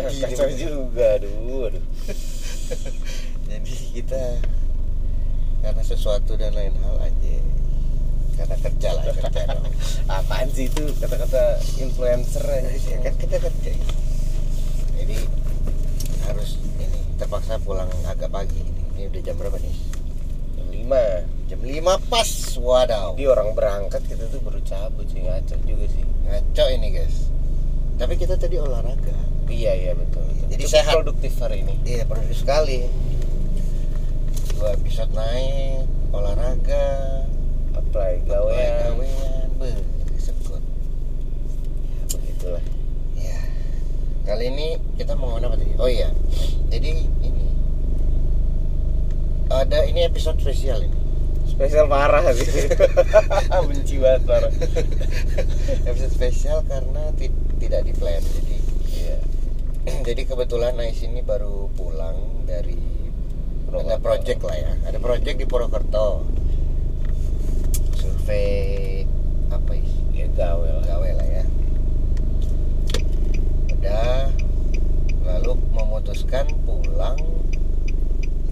pagi. Kacau juga aduh aduh. Jadi kita karena sesuatu dan lain hal aja karena kerja lah kerja dong. apaan sih itu? Kata-kata influencer aja. Ya kan kita kerja jadi harus ini terpaksa pulang agak pagi ini, ini udah jam berapa nih? Jam lima. Jam 5 pas wadaw. Jadi orang berangkat kita tuh baru cabut sih ngaco juga sih. Ngaco ini guys. Tapi kita tadi olahraga iya iya betul, betul. Jadi Cukup sehat. produktif hari ini. Iya produktif sekali. Dua episode naik olahraga apply gawean. gawean be sekut begitulah. Ya kali ini kita mau apa tadi? Oh iya. Jadi ini. Ada ini episode spesial ini. Spesial parah sih. Benci banget parah. Episode spesial karena ti- tidak di plan jadi jadi kebetulan Ais ini baru pulang dari ada Purwokerto. project lah ya. Ada project di Purwokerto. Survei apa is? Ya gawe lah gawe lah ya. Udah. Lalu memutuskan pulang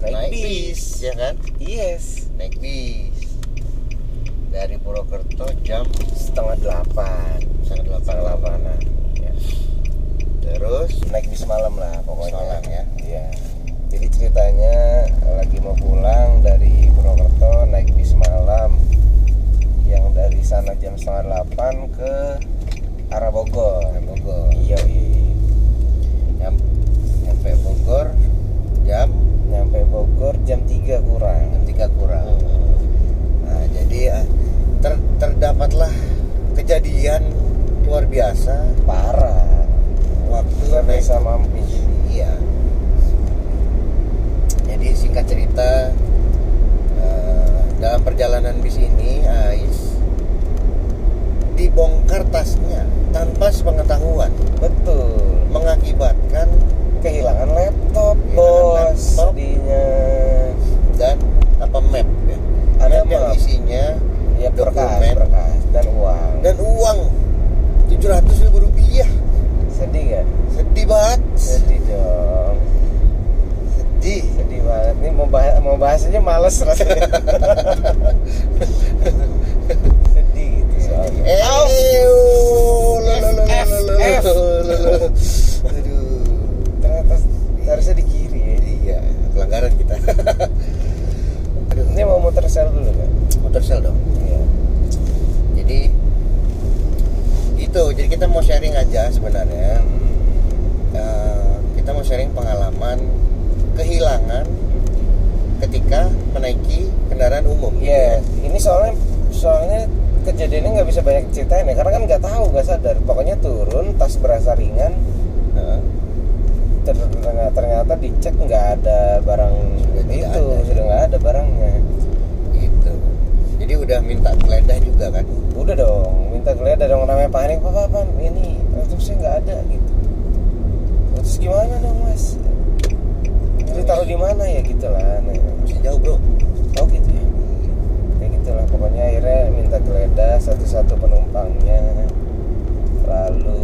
Naik bis. ya kan? Yes. Naik bis. Dari Purwokerto jam setengah delapan. Setengah delapan. Setengah delapanan. Terus naik bis malam lah pokoknya Malam. ya. iya jadi ceritanya lagi mau pulang dari Purwokerto naik bis malam yang dari sana jam setengah delapan ke arah Bogor. Bogor. Iya. Iya. Nyam, nyampe Bogor jam nyampe Bogor jam 3 kurang. Jam 3 kurang. Nah jadi eh, ter, terdapatlah kejadian luar biasa. Parah waktu Gak naik bisa mampir iya jadi singkat cerita eh, dalam perjalanan bis ini Ais dibongkar tasnya tanpa sepengetahuan betul mengakibatkan kehilangan laptop Kehilangan bos laptop. Sedihnya dan apa map ya Ada map yang map. isinya ya berkas Dokumen. berkas dan uang dan uang 700 ribu rupiah sedih gak sedih banget sedih dong sedih sedih banget nih mau bahas mau bahas aja males rasanya sedih gitu soalnya Eh, Au! lo, lo, lo, F, lo, lo, F. lo, lo, lo. aduh ternyata harusnya di kiri ya iya pelanggaran kita aduh ini sel dulu kan motor sel dong? Iya. Jadi gitu. Jadi kita mau sharing aja sebenarnya. Eh, kita mau sharing pengalaman kehilangan ketika menaiki kendaraan umum. Iya, ya. ini soalnya soalnya kejadiannya nggak bisa banyak ceritain ya karena kan nggak tahu nggak sadar. Pokoknya turun tas berasa ringan. Ternyata, ternyata dicek nggak ada barang Sudah itu ada. sudah nggak ada barangnya jadi udah minta geledah juga kan? Udah dong minta geledah dong. Namanya panik apa apa ini laptopnya nggak ada gitu. Terus gimana dong mas? Jadi taruh di mana ya gitu lah. Nah, masih jauh bro. Oh gitu ya? Kayak gitu lah. Pokoknya akhirnya minta geledah satu-satu penumpangnya. Lalu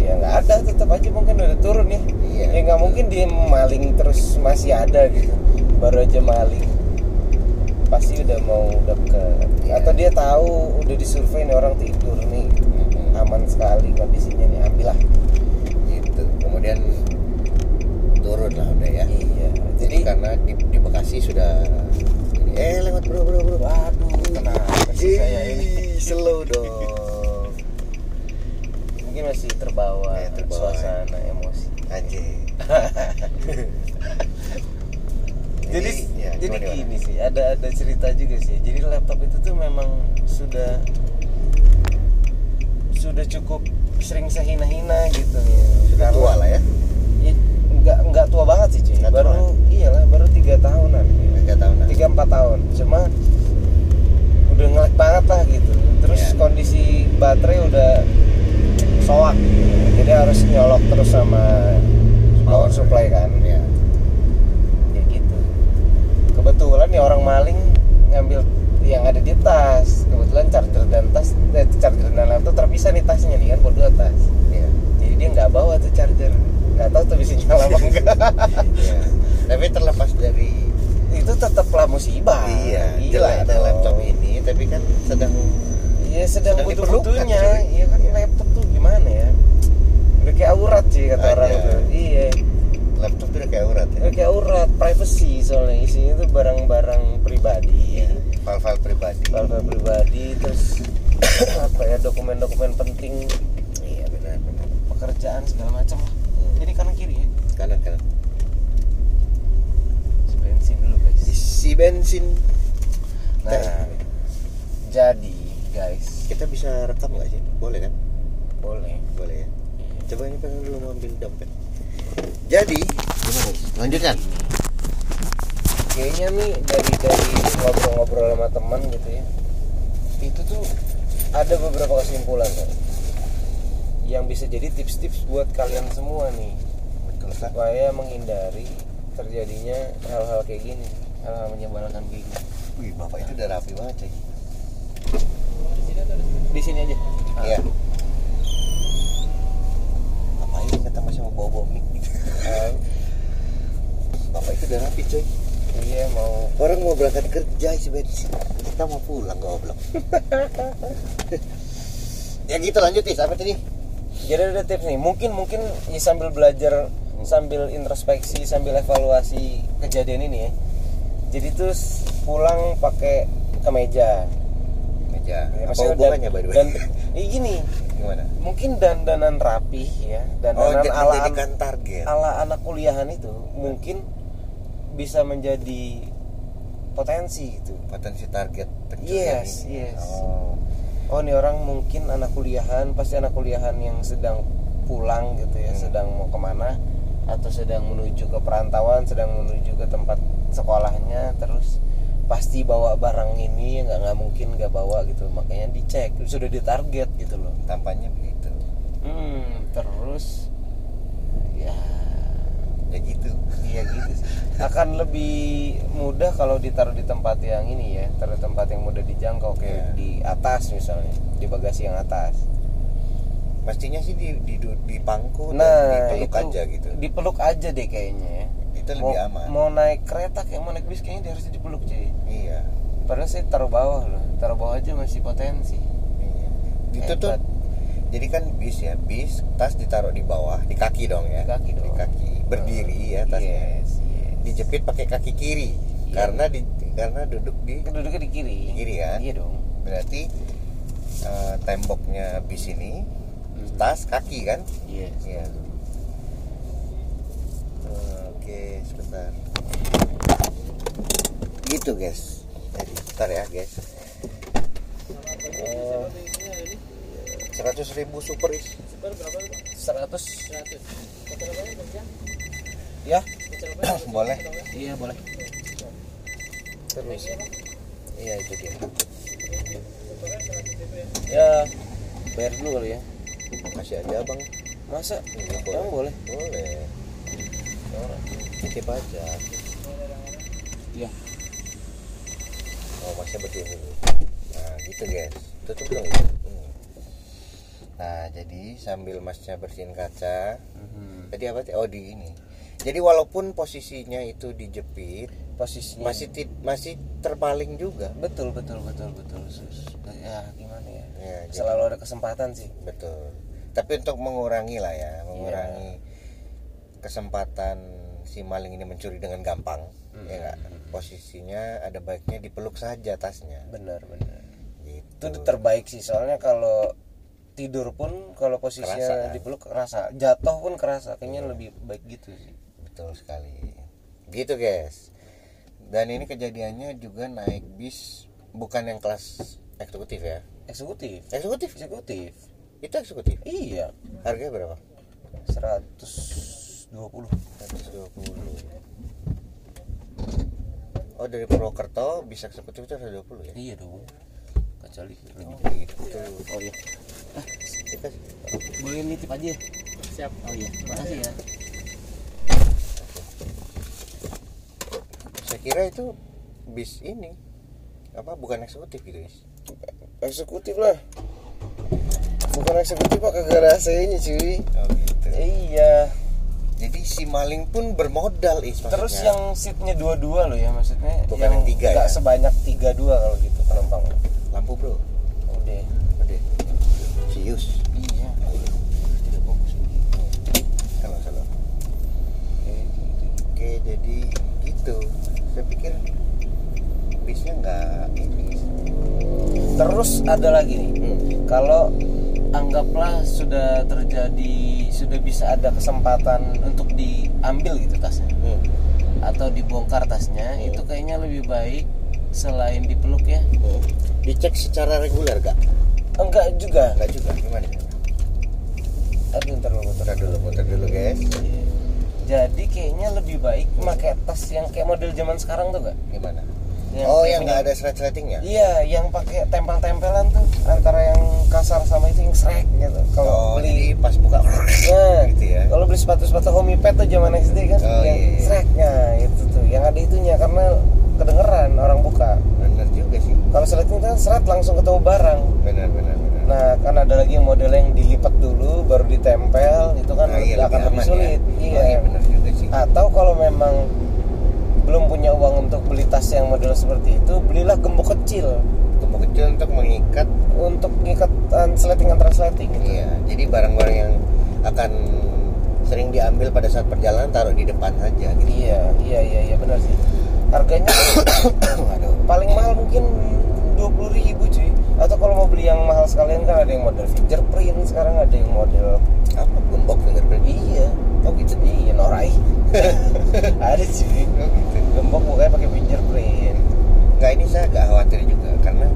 ya nggak ada tetap aja mungkin udah turun ya. Iya. ya nggak mungkin dia maling terus masih ada gitu. Baru aja maling pasti udah mau deket. Iya. atau dia tahu udah disurvey nih orang tidur nih. Aman sekali kondisinya nih ambil lah. Gitu. Kemudian turun lah udah ya. Iya. Jadi jadi karena di, di Bekasi sudah ini, eh lewat bro bro bro. Waduh kenapa sih saya ini. slow dong. Mungkin masih terbawa, Ya, terbawa. suasana emosi. Anjing. Jadi ya, jadi gimana, gimana? gini sih ada ada cerita juga sih. Jadi laptop itu tuh memang sudah sudah cukup sering saya hina-hina gitu sudah Karena- tua lah ya. Ya, nggak nggak tua banget sih cuy Nggak tua. baru iyalah baru tiga tahunan tiga tahun tiga empat tahun cuma udah ngelek banget lah gitu terus Ya. kondisi baterai udah soak gitu. jadi harus nyolok terus sama power supply kan ya kayak gitu kebetulan nih orang maling ngambil yang ada di tas kebetulan charger dan tas eh, charger dan laptop terpisah nih tasnya nih kan buat dua tas ya jadi dia nggak bawa tuh charger nggak tahu tuh bisa nyala apa enggak ya tapi terlepas dari itu tetaplah musibah iya Gila jeleknya dong. laptop ini tapi kan sedang iya sedang sedang butuh-butuhnya diperlukan, cuy. iya kan Iya. laptop tuh gimana ya udah kayak aurat sih kata Aja. orang tuh iya laptop tuh udah kayak urat ya udah kayak aurat privacy soalnya isinya tuh barang-barang pribadi Iya, file-file pribadi. File pribadi terus apa ya dokumen-dokumen penting. Iya benar benar. Pekerjaan segala macam lah. Hmm. jadi kanan kiri ya? Kanan kanan. Isi bensin dulu guys. Isi bensin. Nah jadi guys. Kita bisa rekam nggak sih? Boleh kan? Boleh. Boleh ya? Iya. coba ini pengen dulu mau ambil dompet. Jadi gimana lanjutkan kayaknya nih dari dari ngobrol-ngobrol sama teman gitu ya itu tuh ada beberapa kesimpulan kan yang bisa jadi tips-tips buat kalian semua nih. Betul supaya menghindari terjadinya hal-hal kayak gini hal-hal menyebalkan kayak gini. Wih bapak itu udah rapi banget cuy di sini aja. Iya. Ngapain kita masih mau bawa bawa mic gitu bapak itu udah rapi cuy mau orang mau berangkat kerja isi bensin kita mau pulang goblok. Ya gitu lanjut is apa tadi? Jadi ada tips nih. Mungkin mungkin ya sambil belajar sambil introspeksi sambil evaluasi kejadian ini ya. Jadi tuh s- pulang pakai kemeja. Meja Ya, apa hubungannya by the way? dan ya gini. Gimana? Mungkin dandanan rapih ya oh dandanan jadi ala target ala anak kuliahan itu mungkin bisa menjadi potensi gitu. Potensi target pencurian Yes, ini. yes. oh. Oh ini orang mungkin anak kuliahan pasti anak kuliahan yang sedang pulang gitu ya Hmm. sedang mau ke mana atau sedang menuju ke perantauan sedang menuju ke tempat sekolahnya terus pasti bawa barang ini nggak nggak mungkin nggak bawa gitu. Makanya dicek sudah ditarget gitu loh. Tampaknya begitu. Hmm terus ya gitu. Iya gitu sih. Akan lebih mudah kalau ditaruh di tempat yang ini ya taruh di tempat yang mudah dijangkau kayak Iya. di atas misalnya di bagasi yang atas. Mestinya sih di di, di pangku nah dan dipeluk itu aja gitu. dipeluk aja deh kayaknya ya. Itu mau, lebih aman. mau naik kereta kayak mau naik bis kayaknya dia harus dipeluk cuy. Iya. Padahal saya taruh bawah loh taruh bawah aja masih potensi. Iya. Itu tuh. Jadi kan bis ya bis tas ditaruh di bawah di kaki dong ya Di kaki dong. di kaki berdiri ya tasnya yes, yes. dijepit pakai kaki kiri Iya. karena di karena duduk di duduknya di kiri Di kiri kan? iya dong berarti eh, temboknya bis ini Hmm. tas kaki kan yes Iya. Oke, sebentar. Gitu guys. Jadi, bentar ya guys. Seratus ribu super is. seratus ya Boleh. iya boleh terus Iya itu dia. ya bayar dulu kali ya Masih aja bang. masa Iya, Emang boleh Boleh. Titip aja. iya Oh masnya begini. Nah gitu guys. Tutup dong. Nah jadi sambil masnya bersihin kaca. Tadi apa? sih? Oh di ini. Jadi walaupun posisinya itu dijepit, posisinya masih ti- masih terpaling juga. betul betul betul betul sus ya gimana ya Ya, jadi- selalu ada kesempatan sih betul. Tapi untuk mengurangi lah ya, mengurangi kesempatan si maling ini mencuri dengan gampang, Hmm. ya nggak? Posisinya ada baiknya dipeluk saja tasnya. benar benar Gitu. itu terbaik sih soalnya kalau tidur pun kalau posisinya Kerasa, kan? dipeluk kerasa jatuh pun kerasa kayaknya lebih baik gitu sih Betul sekali. Gitu guys. Dan ini kejadiannya juga naik bis bukan yang kelas eksekutif ya. eksekutif Eksekutif? eksekutif Itu eksekutif. iya Harganya berapa? 120 120. Oh dari Purwokerto bisa eksekutif itu 120 ya? iya dong kecuali lebih Gitu. oh iya ah, boleh nitip aja. Siap. Oh iya makasih ya. Saya kira itu bis ini. Apa bukan eksekutif gitu guys? Eksekutif lah. Bukan eksekutif pak. Gara ada ini cuy. Oh, gitu. iya. Jadi si maling pun bermodal is maksudnya. terus yang seatnya dua dua loh ya maksudnya. Bukan yang, tiga ya? sebanyak tiga dua kalau gitu penumpang. Lampu bro. Ada lagi nih. Hmm. kalau anggaplah sudah terjadi sudah bisa ada kesempatan untuk diambil gitu tasnya. Hmm. atau dibongkar tasnya itu kayaknya lebih baik selain dipeluk ya. Hmm. dicek secara reguler gak enggak juga. Nggak juga. Gimana? Aduh ntar muter muter dulu. Muter dulu guys. Jadi kayaknya lebih baik pakai tas yang kayak model zaman sekarang tuh gak gimana Yang oh kayak yang nggak ada thread threadingnya iya yang pakai tempel-tempelan tuh antara yang kasar sama itu yang srek gitu. Kalau oh beli pas buka Nah, gitu ya? kalau beli sepatu-sepatu homipet tuh zaman SD kan Oh, yang iya, iya. sreknya itu tuh yang ada itunya karena kedengeran orang buka. Bener juga sih. Kalau sleting kan seret langsung ketemu barang. Bener bener bener. Nah kan ada lagi yang model yang dilipat dulu baru ditempel itu kan Nah, iya, akan lebih lebih aman sulit. Ya. iya oh, iya. bener juga sih. Atau kalau memang belum punya uang untuk beli tas yang model seperti itu belilah gembok kecil. Tumpuk kecil untuk mengikat. Untuk ngikat uh, sleting antara sleting gitu. iya jadi barang-barang yang akan sering diambil pada saat perjalanan taruh di depan aja gitu. Iya iya iya iya benar sih. Harganya aduh paling mahal mungkin 20.000 ribu cuy. Atau kalau mau beli yang mahal sekalian kan ada yang model fingerprint sekarang ada yang model apa gembok fingerprint? Iya. Oh gitu. Iya norai. Ada oh gitu gembok bukannya pakai fingerprint. Nggak ini saya agak khawatir juga karena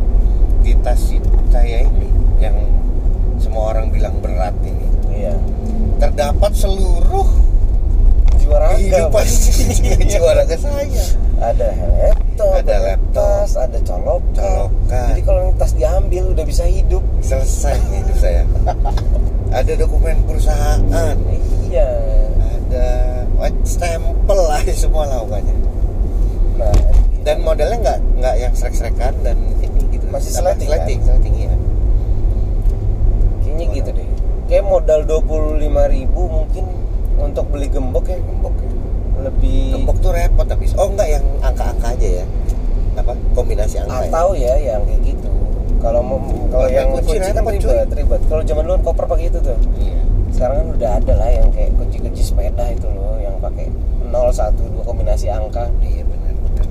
di tas saya ini yang semua orang bilang berat ini. Iya. Terdapat seluruh jiwa raga kehidupan jiwa raga saya. Ada laptop Ada laptop. tas ada colokan. Colokan. jadi kalau tas diambil udah bisa hidup. Selesai hidup saya. Ada dokumen perusahaan. Iya. Ada stempel lah semua lah pokoknya nah dan modelnya nggak nggak yang srek-srekan dan ini gitu. Masih sleting, sleting sleting iya. Kayaknya gitu deh. Kayak modal 25.000 ribu mungkin untuk beli gembok ya? Gembok lebih gembok tuh repot tapi oh enggak yang angka-angka aja ya. Apa kombinasi angka ya? atau ya yang kayak gitu. Kalau mau kalau yang kunci kunci kan ribet ribet. Kalau zaman dulu kan koper pakai itu tuh. Iya. Sekarang kan udah ada lah yang kayak kunci-kunci sepeda itu loh yang pakai 0 1 2 kombinasi angka. Iya benar benar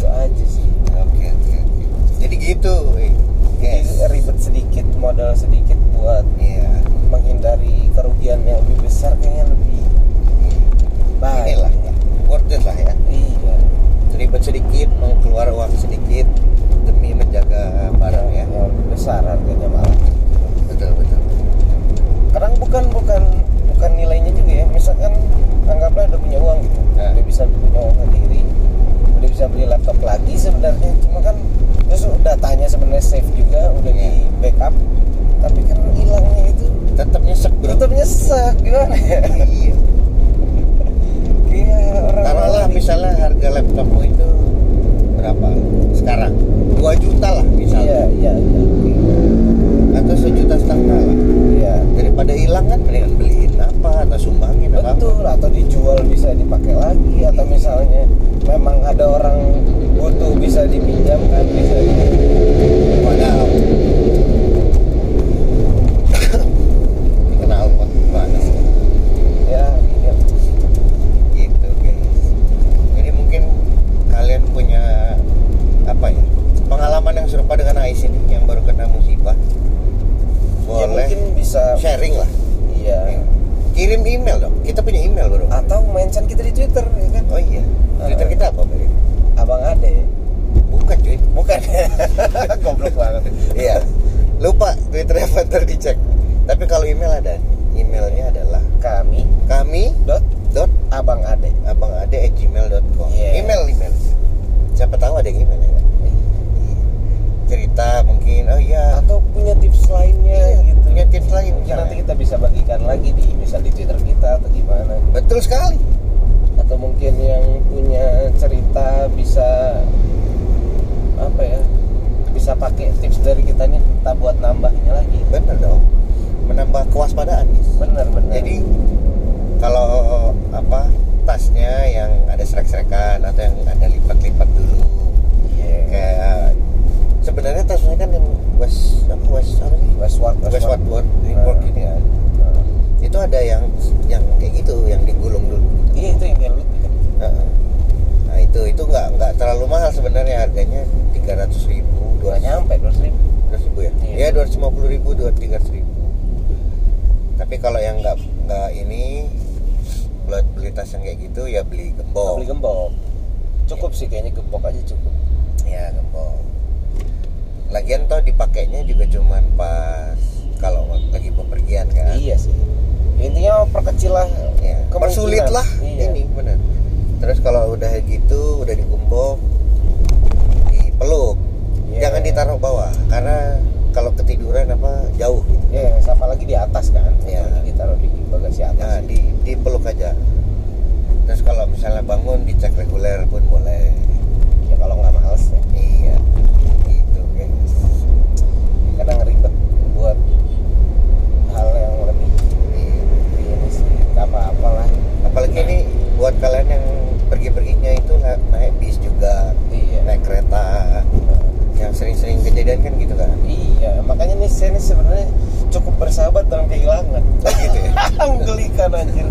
itu aja sih oke oke oke jadi gitu eh. jadi yes ribet sedikit modal sedikit buat iya menghindari kerugian yang lebih besar kayaknya lebih baik inilah worth it lah ya iya ribet sedikit mau keluar uang sedikit demi menjaga barang ya yang lebih besar harganya malah betul betul kadang bukan bukan bukan nilainya juga ya misalkan anggaplah udah punya uang gitu Nah. udah bisa punya uang sendiri udah bisa beli laptop lagi sebenarnya cuma kan terus datanya sebenarnya safe juga udah Iya. di backup tapi kan hilangnya itu tetap nyesek bro tetap nyesek gimana ya iya iya orang taruhlah misalnya harga laptopmu itu berapa sekarang 2 juta lah iya misalnya iya iya atau sejuta setengah lah iya daripada hilang kan mendingan beliin apa atau sumbangin apa betul atau dijual bisa dipakai lagi atau misalnya memang ada orang butuh bisa dipinjamkan bisa di Wadaw. Kenal pot mana sih? ya iya. Gitu guys. Jadi mungkin kalian punya apa ya pengalaman yang serupa dengan Ais ini yang baru kena musibah. ya Boleh mungkin bisa sharing lah. iya Kirim email dong. Kita punya email bro. atau mention kita di Twitter ya kan Oh iya. Twitter Ah. kita apa bro? abang Ade Bukan cuy. bukan goblok banget Iya. Lupa Twitternya apa ntar dicek. Tapi kalau email ada. Emailnya adalah kami kami dot dot abang Ade abang ade at gmail.com Yes. email email siapa tahu ada yang email ya kan? cerita mungkin oh iya atau punya tips lainnya Iya, gitu punya tips lain mungkin misalnya. nanti kita bisa bagikan lagi di misal di Twitter kita atau gimana betul sekali. Atau mungkin yang punya cerita bisa apa ya bisa pakai tips dari kita nih kita buat nambahnya lagi. Bener dong. Menambah kewaspadaan Is. bener bener. Jadi kalau apa tasnya yang ada serek-serekan atau yang ada lipat-lipat dulu. Iya. kayak sebenarnya tasnya kan yang west apa west apa sih? Westward west Watford Nah. ini ya itu ada yang yang kayak gitu yang digulung dulu. Iya itu yang Heeh. nah itu itu nggak nggak terlalu mahal sebenarnya harganya tiga ratus ribu dua dua nyampe dua ribu. ribu ya? Iya. ya dua ratus lima puluh ribu dua tiga ribu. Tapi kalau yang nggak nggak ini buat beli tas yang kayak gitu ya beli gembok. Beli gembok. Cukup sih kayaknya gembok aja cukup. Ya gembok. Lagian toh dipakainya juga cuman pas kalau lagi bepergian kan? Iya sih intinya perkecil lah ya. persulit lah iya. ini bener terus kalau udah gitu udah digembok dipeluk. Iya. jangan ditaruh bawah karena kalau ketiduran apa jauh gitu. Ya sama lagi di atas kan. Iya. Apalagi ditaruh di bagasi atas nah di dipeluk aja. Terus kalau misalnya bangun dicek reguler pun boleh. Ya kalau nggak males ya iya gitu guys kadang ribet buat hal yang lebih Iya. ini sih nggak apa-apalah apalagi ini buat kalian yang pergi-perginya itu na- naik bis juga iya. naik kereta yang sering-sering kejadian kan gitu kan? Iya makanya nih saya nih sebenarnya cukup bersahabat dalam kehilangan. Gitu ya. Menggelikan anjir.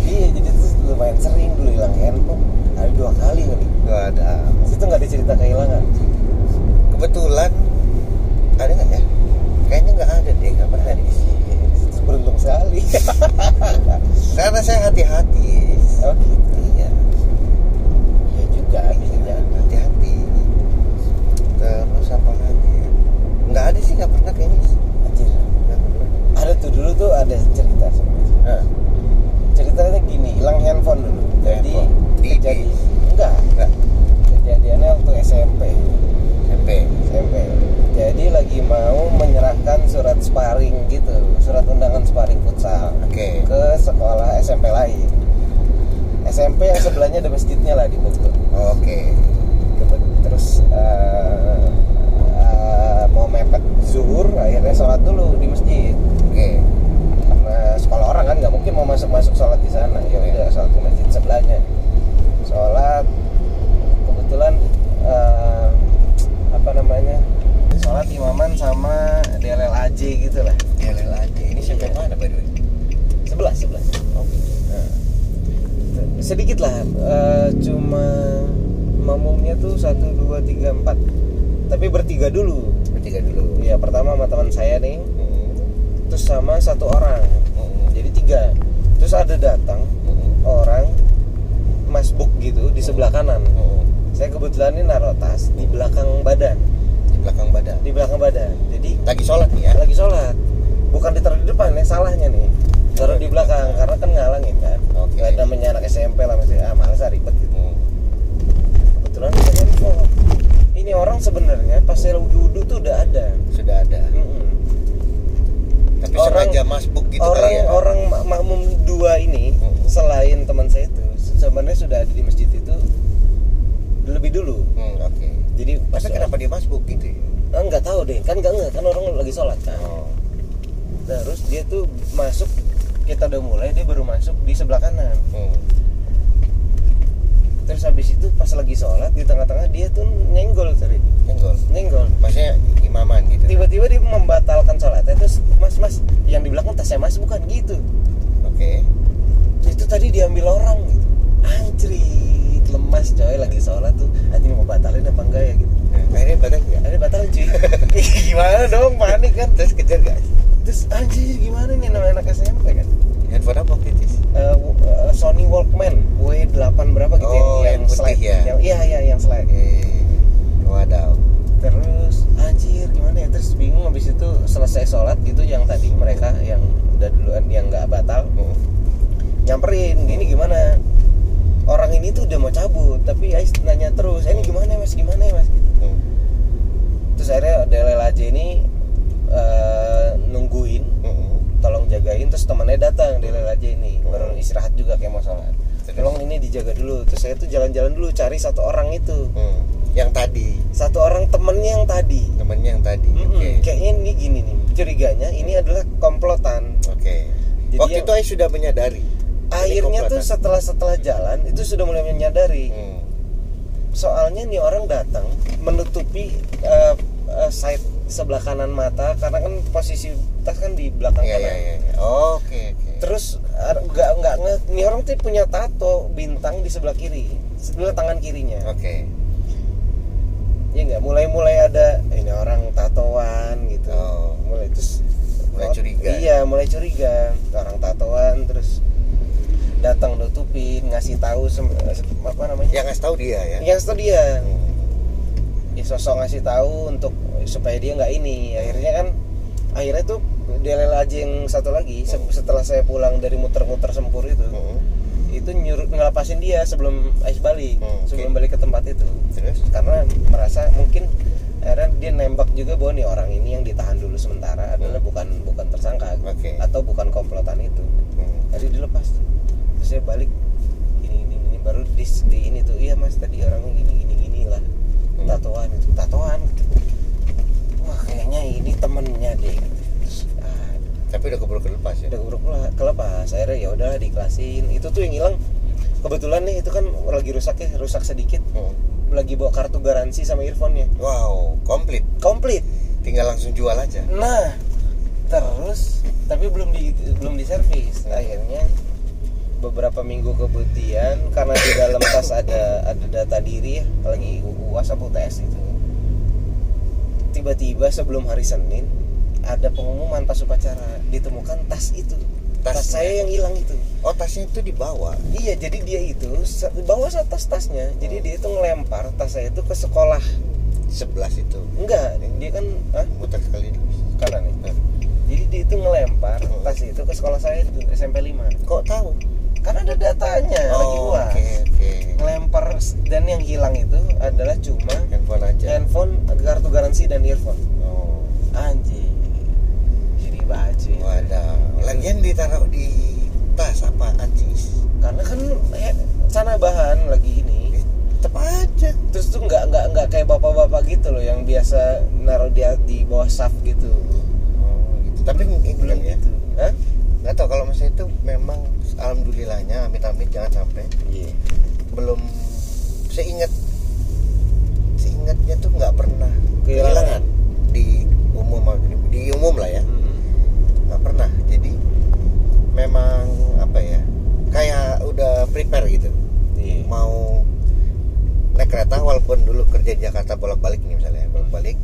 Iya jadi tuh lumayan sering dulu hilang handphone. Ada dua kali kali. Gak ada itu nggak ada cerita kehilangan. Kebetulan ada nggak ya? Kayaknya nggak ada deh nggak pernah deh itu beruntung sekali. Karena saya hati-hati. Oh gitu. Iya. Iya juga Iya, jadi. hati-hati. Terus apa lagi ya? nggak ada sih nggak pernah kayaknya. Anjir. Ada tuh dulu tuh ada cerita sebenarnya nah, ceritanya gini hilang handphone dulu. Jadi Handphone. Di- kejadi di- enggak. Nggak kejadiannya waktu SMP SMP jadi lagi mau menyerahkan surat sparring gitu surat undangan sparring futsal oke ke sekolah SMP lain SMP yang sebelahnya ada masjidnya lah di Bogor oke Kebe- terus eh, eh, mau mepet zuhur akhirnya sholat dulu di masjid oke karena sekolah orang kan nggak mungkin mau masuk masuk sholat di sana ya udah sholat di masjid sebelahnya sholat kebetulan eh, apa namanya sholat imaman sama DLLAJ gitu lah ya lela aja ini siapa yang mana by the way sebelah sebelah oh Nah, sedikit lah eh, cuma makmumnya tuh satu dua tiga empat tapi bertiga dulu bertiga dulu ya pertama sama teman saya nih Hmm, terus sama satu orang. Hmm, jadi tiga. Terus ada datang hmm, orang masbuk gitu di sebelah kanan. Hmm. saya kebetulan ini naruh tas di belakang badan. Di belakang badan. Di belakang badan. Jadi lagi sholat nih ya? Lagi sholat. Bukan ditaruh di depan ya salahnya nih. Taruh di belakang karena kan ngalangin kan. Oke. Nggak namanya anak SMP lah masih ah males ah, ribet gitu. Hmm. kebetulan saya handphone ini orang sebenarnya pas saya wudhu tuh udah ada. Sudah ada. Mm-mm. Tapi Orang- sengaja masbuk gitu orang kali ya. orang mak- makmum dua ini Mm-mm. selain teman saya itu sebenarnya sudah ada di masjid itu lebih dulu. Hmm, oke. Jadi pas tapi kenapa dia masbuk gitu ya? Ah, nggak tahu deh. Kan nggak nggak kan orang lagi sholat kan. Oh. Terus dia tuh masuk kita udah mulai dia baru masuk di sebelah kanan. Hmm. Terus habis itu pas lagi sholat di tengah-tengah dia tuh nyenggol tadi nyenggol? Nyenggol. Maksudnya imaman gitu? Tiba-tiba dia membatalkan sholatnya terus mas mas yang di belakang tasnya mas bukan gitu. Oke. Itu tadi diambil orang gitu. Anjrit lemas coy lagi sholat tuh. Anjing mau batalin apa enggak ya gitu. Nah, akhirnya badan nggak? Akhirnya batalin cuy. Gimana dong panik kan? Terus kejar gak terus anjir gimana nih namanya anak SMP kan handphone apa waktu itu? Eh, Sony Walkman W8 berapa gitu Oh, yang putih slide ya? yang, iya iya yang slide oke wadaw terus anjir gimana ya? Terus bingung habis itu selesai sholat gitu yang tadi mereka yang udah duluan yang nggak batal. Hmm. nyamperin gini gimana? Orang ini tuh udah mau cabut tapi Ais nanya terus eh, ini gimana ya, mas? Gimana ya mas. terus akhirnya Delel aja ini eh, nungguin Hmm. tolong jagain terus temannya datang Delel aja ini baru istirahat juga kayak Terus? tolong ini dijaga dulu. Terus saya tuh jalan-jalan dulu cari satu orang itu. Hmm. yang tadi? Satu orang temennya yang tadi. Temennya yang tadi Mm-mm, oke. Kayaknya ini gini nih curiganya ini adalah komplotan. Oke. Jadi waktu yang- itu Ais sudah menyadari akhirnya tuh setelah setelah jalan itu sudah mulai menyadari. Hmm. soalnya nih orang datang menutupi eh, eh, side sebelah kanan mata karena kan posisi tas kan di belakang Iya, kanan. iya, iya, iya. oke oke. Terus ar- nggak nggak nih orang tuh punya tato bintang di sebelah kiri sebelah tangan kirinya. Oke. Ya nggak? Mulai mulai ada ini orang tatoan gitu. Oh. mulai terus Mulai curiga. iya mulai curiga. Orang tatoan terus datang nutupin ngasih tahu apa namanya? Yang ngasih tahu dia ya? Yang itu dia. Hmm. ya sosok ngasih tahu untuk supaya dia nggak ini. Akhirnya kan akhirnya tuh Delel aja yang satu lagi se- setelah saya pulang dari muter-muter sempur itu Hmm. itu nyuruh ngelepasin dia sebelum Ais balik Hmm, sebelum balik ke tempat itu. Terus? Karena merasa mungkin akhirnya dia nembak juga bahwa nih orang ini yang ditahan dulu sementara adalah bukan bukan tersangka Oke. atau bukan komplotan itu. Hmm. tadi dilepas. Terus saya balik ini ini ini baru di, di ini tuh iya mas tadi orangnya gini gini gini lah Hmm. tatoan itu. Tatoan? Wah kayaknya ini temennya deh tapi udah keburu kelepas ya? Udah keburu kelepas. Akhirnya ya udah diklasin itu tuh yang hilang. Kebetulan nih itu kan lagi rusak ya rusak sedikit. Hmm. lagi bawa kartu garansi sama earphone nya wow komplit. Komplit. Tinggal langsung jual aja. Nah terus tapi belum di belum diservis. Akhirnya beberapa minggu kemudian karena di dalam tas ada ada data diri ya lagi uas apa UTS itu. Tiba-tiba sebelum hari Senin ada pengumuman pas upacara ditemukan tas itu. Tas Tasnya? saya yang hilang itu. Oh tasnya itu dibawa iya jadi dia itu bawa satu tas tasnya. Jadi dia itu ngelempar tas saya itu ke sekolah. Sebelas itu? Enggak dia kan ah, muter sekali kanan nih jadi dia itu ngelempar Hmm. tas itu ke sekolah saya itu SMP 5 kok tahu? Karena ada datanya lagi oh uas oke oke. Ngelempar dan yang hilang itu adalah cuma handphone aja. handphone kartu garansi dan earphone. Oh. Anjing jadi baju itu. wadah lagian ditaruh di tas apa anjis karena kan eh, sana bahan lagi ini. Tetep aja. Terus tuh nggak nggak nggak kayak bapak-bapak gitu loh yang biasa naruh dia di bawah saf gitu. Oh gitu. Tapi ini belum ya. gitu. Hah? nggak tahu kalau misalnya itu memang alhamdulillahnya amit-amit jangan sampai. Iya. belum seingat seingatnya tuh nggak pernah Kehilangan. kehilangan di umum di umum lah ya. Hmm. nggak pernah. Jadi memang apa ya kayak udah prepare gitu Iya. mau naik kereta walaupun dulu kerja di Jakarta bolak-balik nih misalnya bolak-balik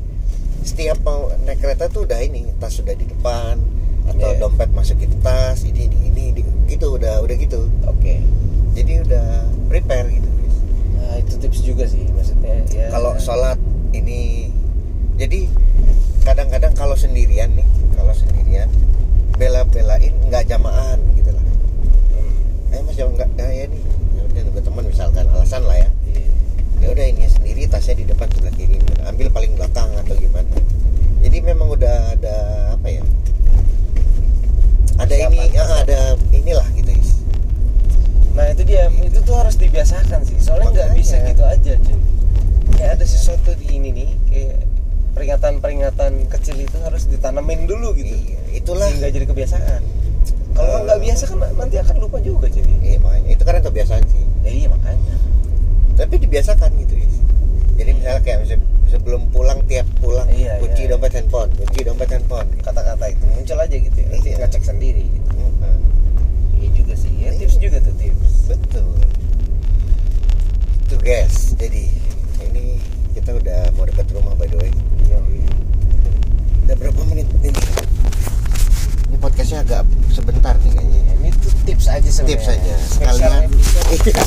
setiap mau naik kereta tuh udah ini tas sudah di depan atau Iya. dompet masukin tas ini ini ini di- gitu udah udah gitu Oke. jadi udah prepare gitu guys. Nah, itu tips juga sih maksudnya ya. kalau sholat ini jadi kadang-kadang kalau sendirian nih nggak jamaah gitu lah Hmm. eh mas jangan nggak ya, ya nih ya udah nunggu teman misalkan alasan lah ya ya udah ini sendiri tasnya di depan sebelah kiri ambil paling belakang atau gimana jadi memang udah ada apa ya ada ini Persiapan. ah, ada inilah gitu is Nah itu dia, itu tuh harus dibiasakan sih. Soalnya nggak bisa gitu aja cuy. Kayak ada sesuatu di ini nih, kayak peringatan-peringatan kecil itu harus ditanamin dulu gitu. Iya, itulah Sehingga jadi kebiasaan. Biasa kan nanti akan lupa juga jadi. iya makanya itu karena kebiasaan sih Ya, iya makanya. tapi dibiasakan gitu is jadi misalnya kayak sebelum pulang tiap pulang Iya, kunci iya. dompet handphone kunci dompet handphone Kata-kata itu muncul aja gitu ya. Nanti Iya. ngecek sendiri gitu. Mm-mm. Iya juga sih. Ya Iya. tips juga tuh tips. betul tuh guys jadi ini kita udah mau dekat rumah by the way Iya, iya. udah berapa menit ini podcastnya agak sebentar nih kayaknya Ini tuh tips aja sebenarnya. tips aja sekalian. Iya.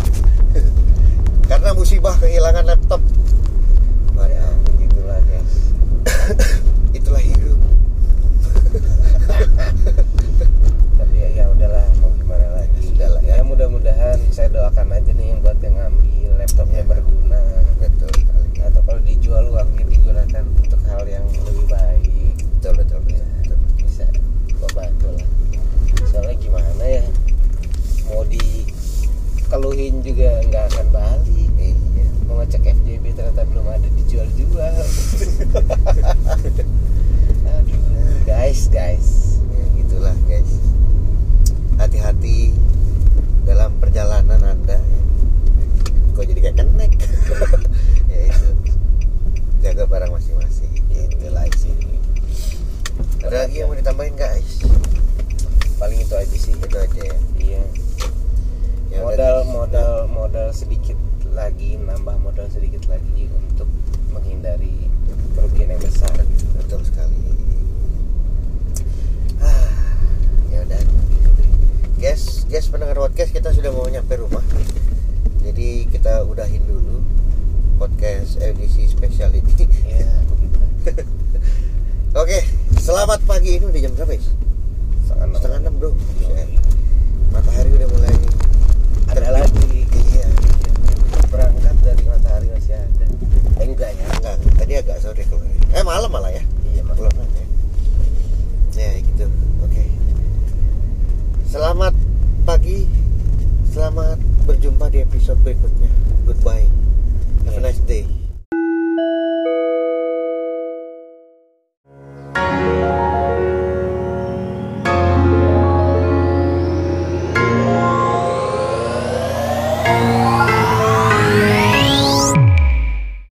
karena musibah kehilangan laptop Ya, begitulah guys. itulah hidup tapi ya, ya udahlah mau gimana lagi Sudahlah, ya. ya mudah-mudahan saya doakan aja nih yang buat yang ngambil laptopnya Ya. berguna betul sekali atau kalau dijual uangnya digunakan untuk hal yang lebih baik betul betul, ya, betul. bisa membantu lah soalnya gimana ya mau di keluhin itu aja ya iya Ya udah, modal guys. modal modal sedikit lagi nambah modal sedikit lagi untuk menghindari kerugian yang besar gitu. betul sekali ah ya udah guys guys pendengar podcast kita sudah mau nyampe rumah. Jadi kita udahin dulu podcast edisi spesial ini. Ya oke selamat pagi. Ini udah jam berapa ya setengah setengah enam bro. Iya. matahari udah mulai ada lagi. Iya. Berangkat dari matahari masih ada. Eh, enggak ya enggak. Tadi agak sore keluar eh malam malah ya. Iya mas belum ya. Ya gitu. Oke. Selamat pagi. Selamat berjumpa di episode berikutnya. Goodbye. Have a nice day